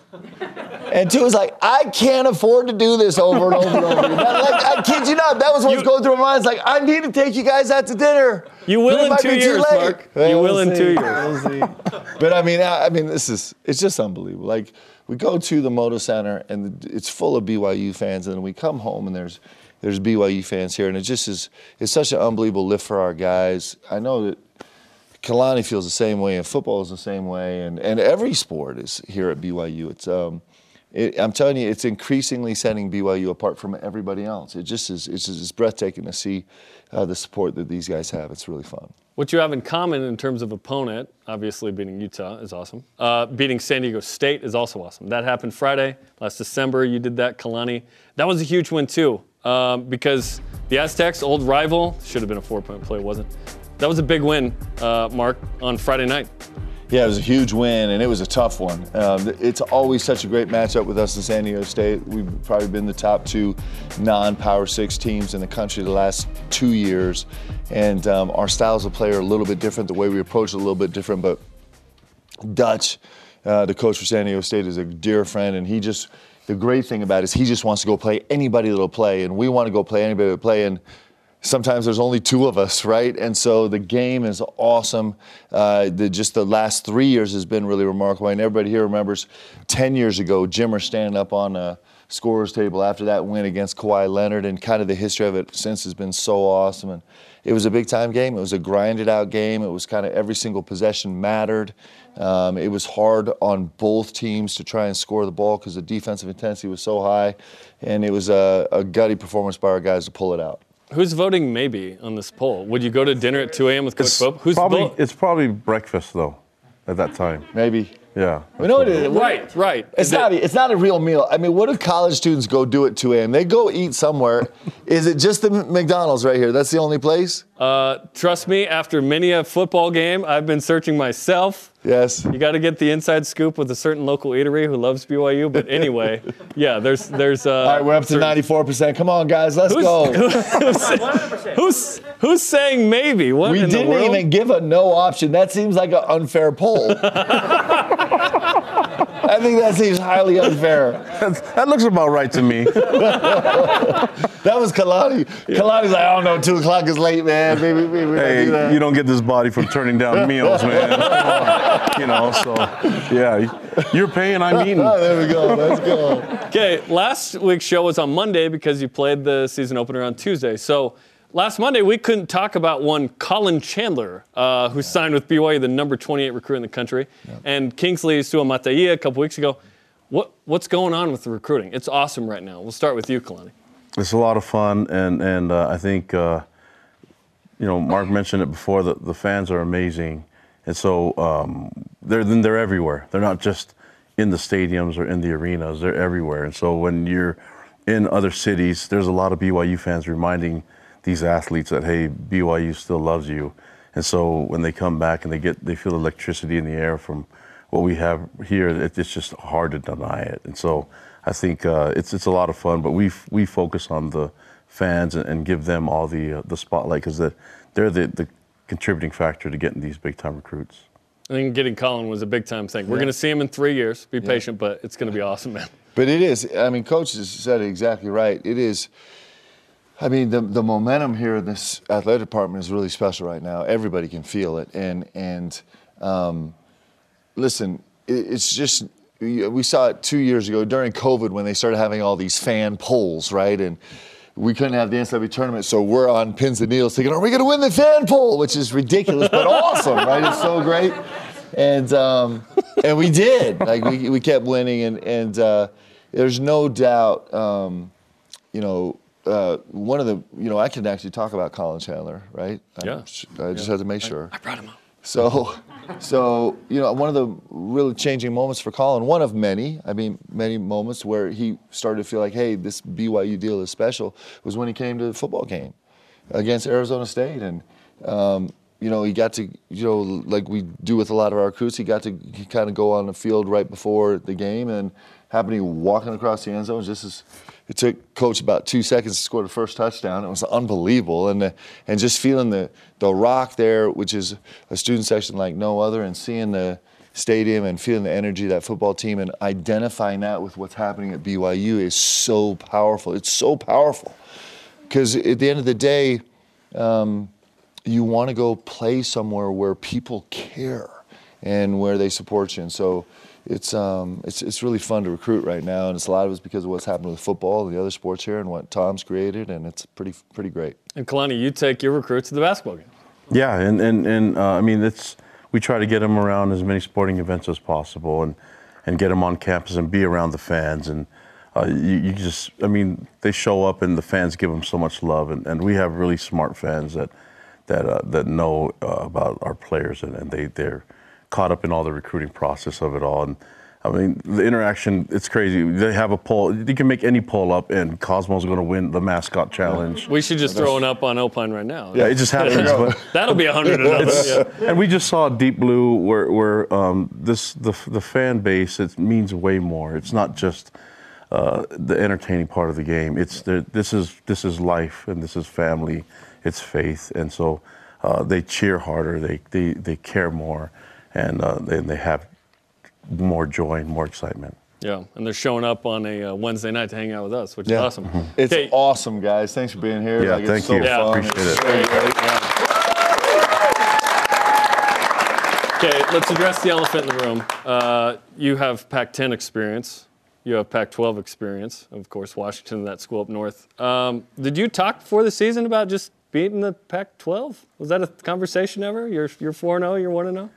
And two is like, I can't afford to do this over and over and over. again. Like, I kid you not. That was what was going through my mind. It's like, I need to take you guys out to dinner. You will in two years. Mark. Well, You will we'll in two see. years. We'll. But I mean, I, I mean, this is it's just unbelievable. Like we go to the Moda Center and it's full of BYU fans, and then we come home and there's there's BYU fans here, and it just is it's such an unbelievable lift for our guys. I know that Kalani feels the same way, and football is the same way, and, and every sport is here at BYU. It's um, it, I'm telling you, it's increasingly setting BYU apart from everybody else. It just is it's just it's breathtaking to see uh, the support that these guys have. It's really fun. What you have in common in terms of opponent, obviously beating Utah is awesome. Uh, beating San Diego State is also awesome. That happened Friday, last December. You did that, Kalani. That was a huge win too, um, because the Aztecs, old rival, should have been a four-point play, wasn't? That was a big win, uh, Mark, on Friday night. Yeah, it was a huge win, and it was a tough one. Um, it's always such a great matchup with us in San Diego State. We've probably been the top two non-Power Six teams in the country the last two years, and um, our styles of play are a little bit different. The way we approach it a little bit different, but Dutch, uh, the coach for San Diego State, is a dear friend, and he just the great thing about it is he just wants to go play anybody that'll play, and we want to go play anybody that'll play. And sometimes there's only two of us, right? And so the game is awesome. Uh, the, just the last three years has been really remarkable. And everybody here remembers 10 years ago, Jimmer standing up on a scorer's table after that win against Kawhi Leonard, and kind of the history of it since has been so awesome. And it was a big time game. It was a grinded out game. It was kind of every single possession mattered. Um, it was hard on both teams to try and score the ball because the defensive intensity was so high, and it was a, a gutty performance by our guys to pull it out. Who's voting maybe on this poll? Would you go to dinner at 2 a.m. with Coach It's Pope? Who's probably vo- it's probably breakfast though, at that time. Maybe. Yeah. We know what it is. Right, right. It's Is it- not. It's not a real meal. I mean, what if college students go do at 2 a.m.? They go eat somewhere. is it just the McDonald's right here? That's the only place. Uh, trust me, after many a football game, I've been searching myself. Yes. You got to get the inside scoop with a certain local eatery who loves BYU. But anyway, yeah, there's there's. Uh, All right, we're up to 94%. Come on, guys, let's Who's- go. Who's who's saying maybe? What we in didn't world? even give a no option. That seems like an unfair poll. I think that seems highly unfair. that looks about right to me. that was Kalani. Kalani's like, I don't know, two o'clock is late, man. Maybe, maybe hey, do that. you don't get this body from turning down meals, man. You know, so yeah, you're paying, I'm eating. Oh, there we go. Let's go. Okay, last week's show was on Monday because you played the season opener on Tuesday. So last Monday we couldn't talk about one Colin Chandler, uh, who signed with BYU, the number 28 recruit in the country, and Kingsley Suamataia a couple weeks ago. What what's going on with the recruiting? It's awesome right now. We'll start with you, Kalani. It's a lot of fun, and and uh, I think uh, you know Mark mentioned it before. that the fans are amazing, and so um, they're they're everywhere. They're not just in the stadiums or in the arenas. They're everywhere, and so when you're in other cities, there's a lot of BYU fans reminding these athletes that hey, BYU still loves you, and so when they come back and they get they feel electricity in the air from what we have here, it, it's just hard to deny it, and so. I think uh, it's it's a lot of fun, but we we focus on the fans and, and give them all the uh, the spotlight because the, they're the, the contributing factor to getting these big time recruits. I think getting Colin was a big time thing. We're Yeah. going to see him in three years. Be patient, but it's going to be awesome, man. But it is. I mean, coach has said it exactly right. It is. I mean, the the momentum here in this athletic department is really special right now. Everybody can feel it, and and um, listen, it, it's just we saw it two years ago during COVID when they started having all these fan polls, right? And we couldn't have the NCAA tournament, so we're on pins and needles thinking, are we going to win the fan poll? Which is ridiculous, but awesome, right? It's so great, and um, and we did. Like we, we kept winning, and and uh, there's no doubt, um, you know. Uh, one of the, you know, I can actually talk about Colin Chandler, right? I- Yeah. I, just had to make sure. I brought him up. So, so you know, one of the really changing moments for Colin, one of many, I mean, many moments where he started to feel like, hey, this BYU deal is special, was when he came to the football game against Arizona State, and um, you know, he got to, you know, like we do with a lot of our recruits, he got to kind of go on the field right before the game, and happened to be walking across the end zone just as. It took coach about two seconds to score the first touchdown. It was unbelievable, and uh, and just feeling the the ROC there, which is a student section like no other, and seeing the stadium and feeling the energy of that football team and identifying that with what's happening at BYU is so powerful. It's so powerful because at the end of the day, um, you want to go play somewhere where people care and where they support you, and so. It's, um, it's, it's really fun to recruit right now, and it's a lot of it's because of what's happened with football and the other sports here and what Tom's created, and it's pretty pretty great. And Kalani, you take your recruits to the basketball game. Yeah, and and and uh, I mean, it's we try to get them around as many sporting events as possible, and and get them on campus and be around the fans, and uh, you, you just, I mean, they show up and the fans give them so much love, and, and we have really smart fans that that uh, that know uh, about our players, and, and they they're caught up in all the recruiting process of it all, and. I mean, the interaction, it's crazy. They have a poll. You can make any poll up, and Cosmo's going to win the mascot challenge. We should just throw it up on Opine right now. Yeah, it just happens. but That'll be a hundred and Yeah. And we just saw Deep Blue, where, where um, this the the fan base it means way more. It's not just uh, the entertaining part of the game. It's the, this is this is life and this is family. It's faith, and so uh, they cheer harder. They they, they care more, and uh, they, they have more joy and more excitement. Yeah, and they're showing up on a uh, Wednesday night to hang out with us, which is Yeah. awesome. It's Okay, awesome, guys. Thanks for being here. Yeah, Like, thank it's so you. Yeah, Fun. appreciate It's it. so great. Okay, let's address the elephant in the room. Uh, you have Pac-10 experience. You have Pac-12 experience. Of course, Washington, that school up north. Um, did you talk before the season about just beating the Pac-12? Was that a conversation ever? You're you're four zero. You're one zero.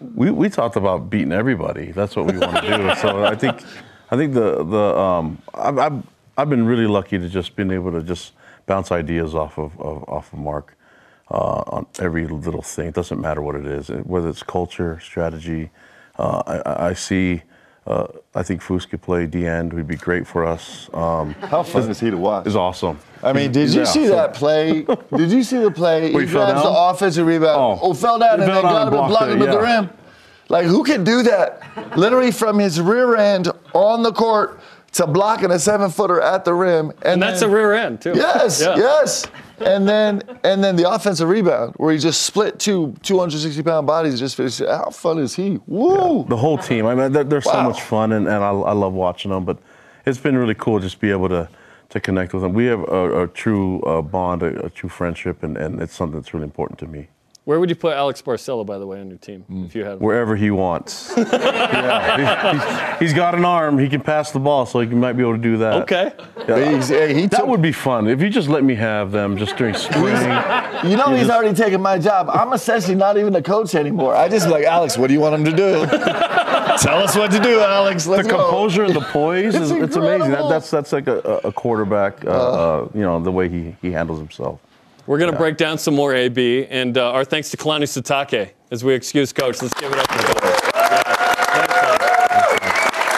We, we talked about beating everybody. That's what we want to do. So I think I think the the um, I've, I've I've been really lucky to just been able to just bounce ideas off of, of off of Mark uh, on every little thing. It doesn't matter what it is, whether it's culture, strategy. Uh, I, I see. Uh, I think Foos could play D end. Would be great for us. Um, How fun is he to watch? It's awesome. I mean, did you Yeah, see so- that play? Did you see the play? Where he he grabs the down? offensive rebound. Oh. Oh, fell down He and fell then got and him and blocked blocked him it, at the rim. Like, who can do that? Literally from his rear end on the court to blocking a seven footer at the rim. And, And that's then- a rear end too. Yes, Yeah. yes. And then and then the offensive rebound where he just split two 260 pound bodies and just finished. How fun is he? Woo! The whole team. I mean, they're, they're so much fun, and, and I, I love watching them. But it's been really cool just be able to to connect with them. We have a, a true uh, bond, a, a true friendship, and, and it's something that's really important to me. Where would you put Alex Barcelo, by the way, on your team Mm. if you had? Wherever he wants. yeah, he's, he's- he's got an arm. He can pass the ball, so he might be able to do that. Okay. Yeah. He's- hey, he that took- would be fun if you just let me have them just during spring. You know You he's just- already taken my job. I'm essentially not even a coach anymore. I just be like Alex. What do you want him to do? Tell us what to do, Alex. the Let's go. composure and the poise It's is it's amazing. That, that's that's like a, a quarterback. Uh, uh, you know the way he, he handles himself. We're going to break down some more AB, and uh, our thanks to Kalani Sitake as we excuse Coach. Let's give it up for Coach. Yeah.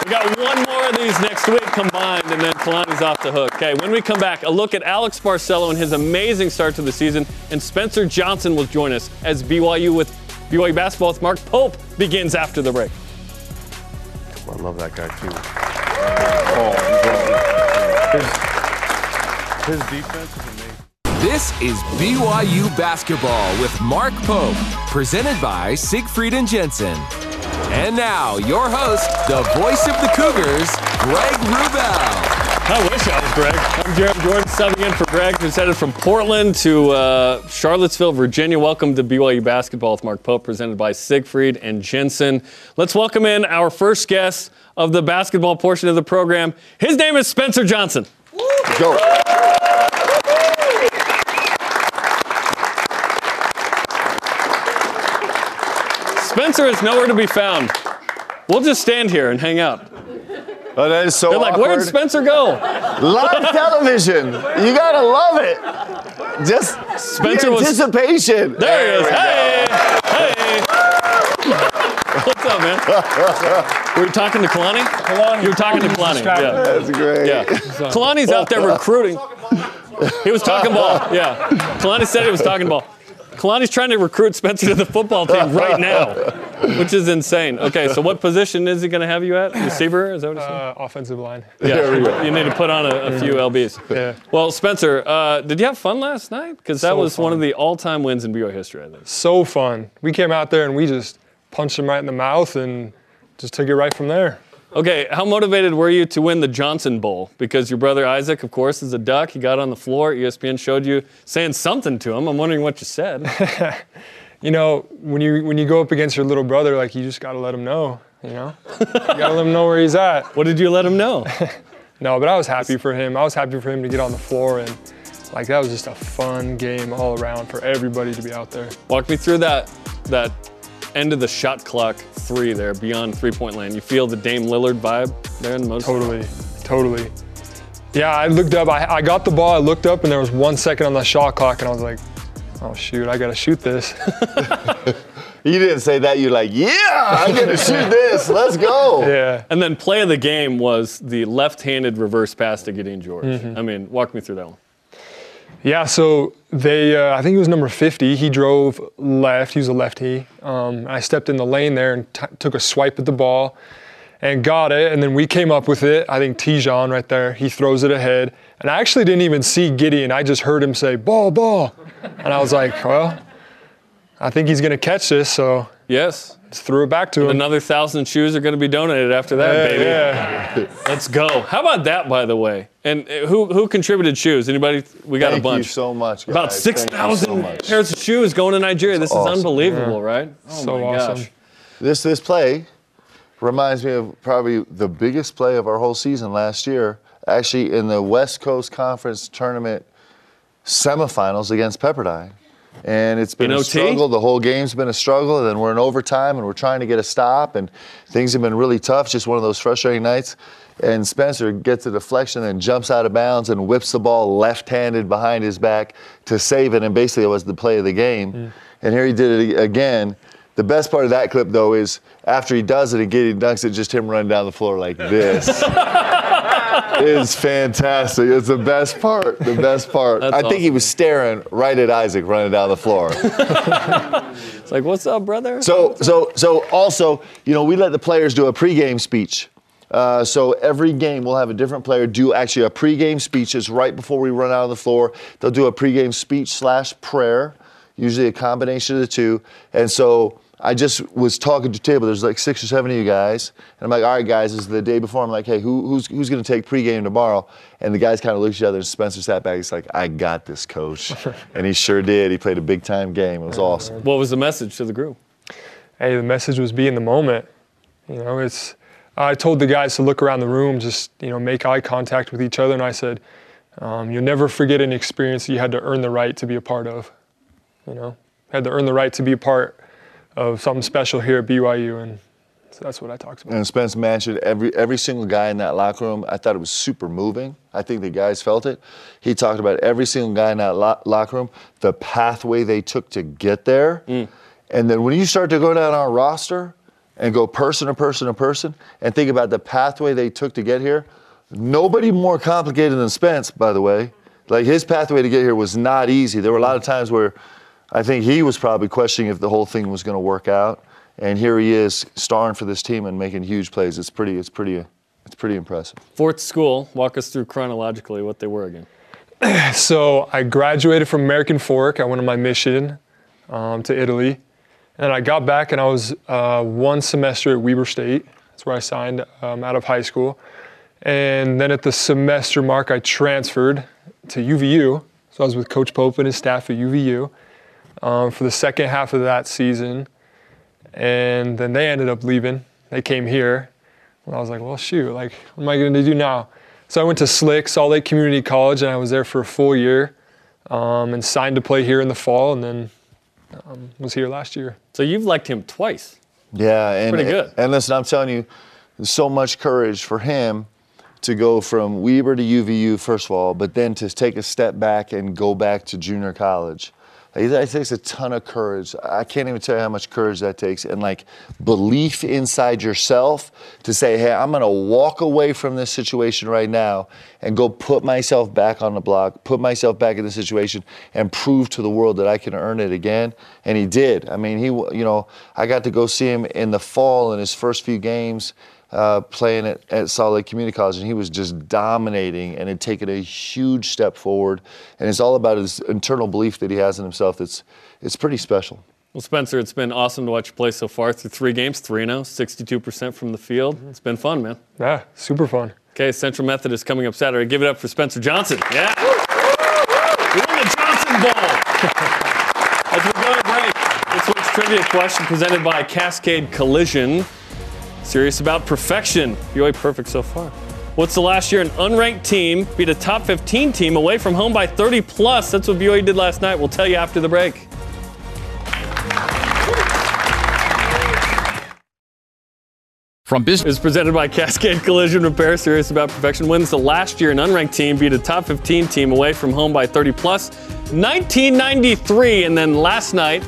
We got one more of these next week combined, and then Kalani's off the hook. Okay, when we come back, a look at Alex Barcelo and his amazing start to the season, and Spencer Johnson will join us as BYU with BYU basketball with Mark Pope begins after the break. I love that guy too. Oh, his, his defense is amazing. This is BYU basketball with Mark Pope, presented by Siegfried and Jensen. And now, your host, the voice of the Cougars, Greg Wrubell. I wish I was Greg. I'm Jarom Jordan, subbing in for Greg, who's headed from Portland to uh, Charlottesville, Virginia. Welcome to BYU Basketball with Mark Pope, presented by Siegfried and Jensen. Let's welcome in our first guest of the basketball portion of the program. His name is Spencer Johnson. Go. Spencer is nowhere to be found. We'll just stand here and hang out. Oh, that is so They're like, where did. Spencer go? Live television. You gotta love it. Just Spencer the was- anticipation. There he is. Hey, go. hey. What's up, man? Were you talking to Kalani? Kalani. You were talking to Kalani. Yeah. That's great. Yeah. Kalani's out there recruiting. He was talking ball. Yeah. Kalani said he was talking ball. Kalani's trying to recruit Spencer to the football team right now, which is insane. Okay, so what position is he going to have you at? Receiver? Is that what he said? Uh, offensive line. Yeah, you need to put on a, a few lbs. Yeah. Well, Spencer, uh, did you have fun last night? Because that So was one of the all-time wins in BYU history, I think. So fun. We came out there and we just punched him right in the mouth and just took it right from there. Okay, how motivated were you to win the Johnson Bowl? Because your brother Isaac, of course, is a duck. He got on the floor. ESPN showed you saying something to him. I'm wondering what you said. You know, when you when you go up against your little brother, like you just gotta let him know. You know, you gotta let him know where he's at. What did you let him know? no, but I was happy for him. I was happy for him to get on the floor and like that was just a fun game all around for everybody to be out there. Walk me through that that end of the shot clock three there beyond three-point land. You feel the Dame Lillard vibe there in the most. Totally, totally. Yeah, I looked up. I, I got the ball. I looked up, and there was one second on the shot clock, and I was like, "Oh shoot, I gotta shoot this." You didn't say that. You're like, yeah, I'm going to shoot this. Let's go. yeah. And then play of the game was the left-handed reverse pass to Gideon George. Mm-hmm. I mean, walk me through that one. Yeah, so they, uh, I think it was number 50. He drove left. He was a lefty. Um, I stepped in the lane there and t- took a swipe at the ball and got it. And then we came up with it. I think Te'Jon right there, he throws it ahead. And I actually didn't even see Gideon. I just heard him say, ball, ball. And I was like, well, I think he's going to catch this. So Yes. Just threw it back to him. Another thousand shoes are going to be donated after that, baby. yeah. Let's go. How about that, by the way? And uh, who who contributed shoes? Anybody? We got Thank a bunch. Thank you so much. About guys. six Thank you thousand so pairs of shoes going to Nigeria. This awesome. is unbelievable, Yeah. right? Oh So my awesome. gosh. This this play reminds me of probably the biggest play of our whole season last year. Actually, in the West Coast Conference tournament semifinals against Pepperdine. And it's been In a OT? struggle. The whole game's been a struggle. And then we're in overtime and we're trying to get a stop. And things have been really tough. Just one of those frustrating nights. And Spencer gets a deflection and jumps out of bounds and whips the ball left handed behind his back to save it. And basically, it was the play of the game. And here he did it again. The best part of that clip, though, is after he does it and Gideon dunks it, just him running down the floor like this. is fantastic. It's the best part. The best part. That's I think he was staring right at Isaac running down the floor. It's like, what's up, brother? So, so, so also, you know, we let the players do a pregame speech. Uh, so every game we'll have a different player do actually a pregame speech. It's right before we run out on the floor. They'll do a pregame speech slash prayer, usually a combination of the two. And so I just was talking to table. There's like six or seven of you guys, and I'm like, all right, guys, this is the day before. I'm like, hey, who, who's who's going to take pregame tomorrow? And the guys kind of looked at each other. And Spencer sat back. He's like, I got this, coach, and he sure did. He played a big time game. It was awesome. What was the message to the group? hey, the message was be in the moment. You know, it's. I told the guys to look around the room, just you know, make eye contact with each other, and I said, um, you'll never forget an experience you had to earn the right to be a part of. You know, had to earn the right to be a part of something special here at BYU, and so that's what I talked about. And Spence mentioned every every single guy in that locker room. I thought it was super moving. I think the guys felt it. He talked about every single guy in that lo- locker room, the pathway they took to get there, mm. and then when you start to go down our roster and go person to person to person and think about the pathway they took to get here, nobody more complicated than Spence, by the way. Like his pathway to get here was not easy. There were a lot of times where I think he was probably questioning if the whole thing was going to work out. And here he is, starring for this team and making huge plays. It's pretty, it's pretty, it's pretty impressive. Fourth school. Walk us through chronologically what they were again. So I graduated from American Fork. I went on my mission um, to Italy. And I got back and I was uh, one semester at Weber State. That's where I signed um, out of high school. And then at the semester mark, I transferred to UVU. So I was with Coach Pope and his staff at UVU um, for the second half of that season. And then they ended up leaving. They came here. And I was like, well, shoot, like, what am I going to do now? So I went to Slick, Salt Lake Community College, and I was there for a full year um, and signed to play here in the fall and then um, was here last year. So you've liked him twice. Yeah, and Pretty good. And listen, I'm telling you, so much courage for him to go from Weber to UVU first of all, but then to take a step back and go back to junior college. That takes a ton of courage. I can't even tell you how much courage that takes, and like belief inside yourself to say, "Hey, I'm gonna walk away from this situation right now and go put myself back on the block, put myself back in the situation, and prove to the world that I can earn it again." And he did. I mean, he, you know, I got to go see him in the fall in his first few games uh, playing at, at Salt Lake Community College, and he was just dominating and had taken a huge step forward. And it's all about his internal belief that he has in himself. That's it's pretty special. Well, Spencer, it's been awesome to watch you play so far through three games, 3 0, 62% from the field. It's been fun, man. Yeah, super fun. Okay, Central Methodist coming up Saturday. Give it up for Spencer Johnson. Yeah. We won the Johnson Bowl. As we go to break, this week's trivia question presented by Cascade Collision. Serious about perfection. You're BYU perfect so far. What's the last year an unranked team beat a top 15 team away from home by 30 plus? That's what BYU did last night. We'll tell you after the break. From business is presented by Cascade Collision Repair. Serious about perfection. Wins the last year an unranked team beat a top 15 team away from home by 30 plus. 1993, and then last night,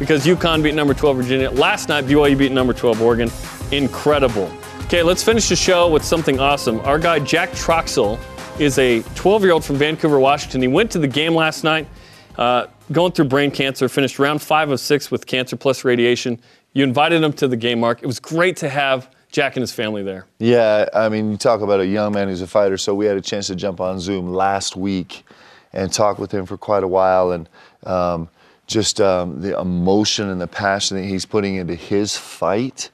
because UConn beat number 12 Virginia. Last night, BYU beat number 12 Oregon. Incredible. Okay, let's finish the show with something awesome. Our guy Jack Troxel is a 12-year-old from Vancouver, Washington. He went to the game last night, uh, going through brain cancer. Finished round five of six with cancer plus radiation. You invited him to the game, Mark. It was great to have Jack and his family there. Yeah, I mean, you talk about a young man who's a fighter. So we had a chance to jump on Zoom last week and talk with him for quite a while. And um, just um, the emotion and the passion that he's putting into his fight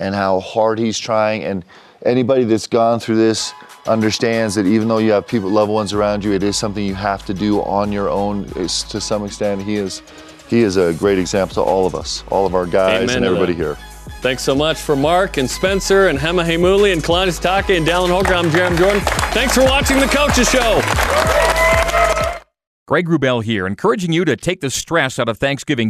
and how hard he's trying. And anybody that's gone through this understands that even though you have people, loved ones around you, it is something you have to do on your own. It's, to some extent, he is he is a great example to all of us, all of our guys Amen and everybody that. here. Thanks so much for Mark and Spencer and Hema Hemuli and Kalani Sitake and Dallin Holker. I'm Jarom Jordan. Thanks for watching the Coaches Show. Greg Wrubell here, encouraging you to take the stress out of Thanksgiving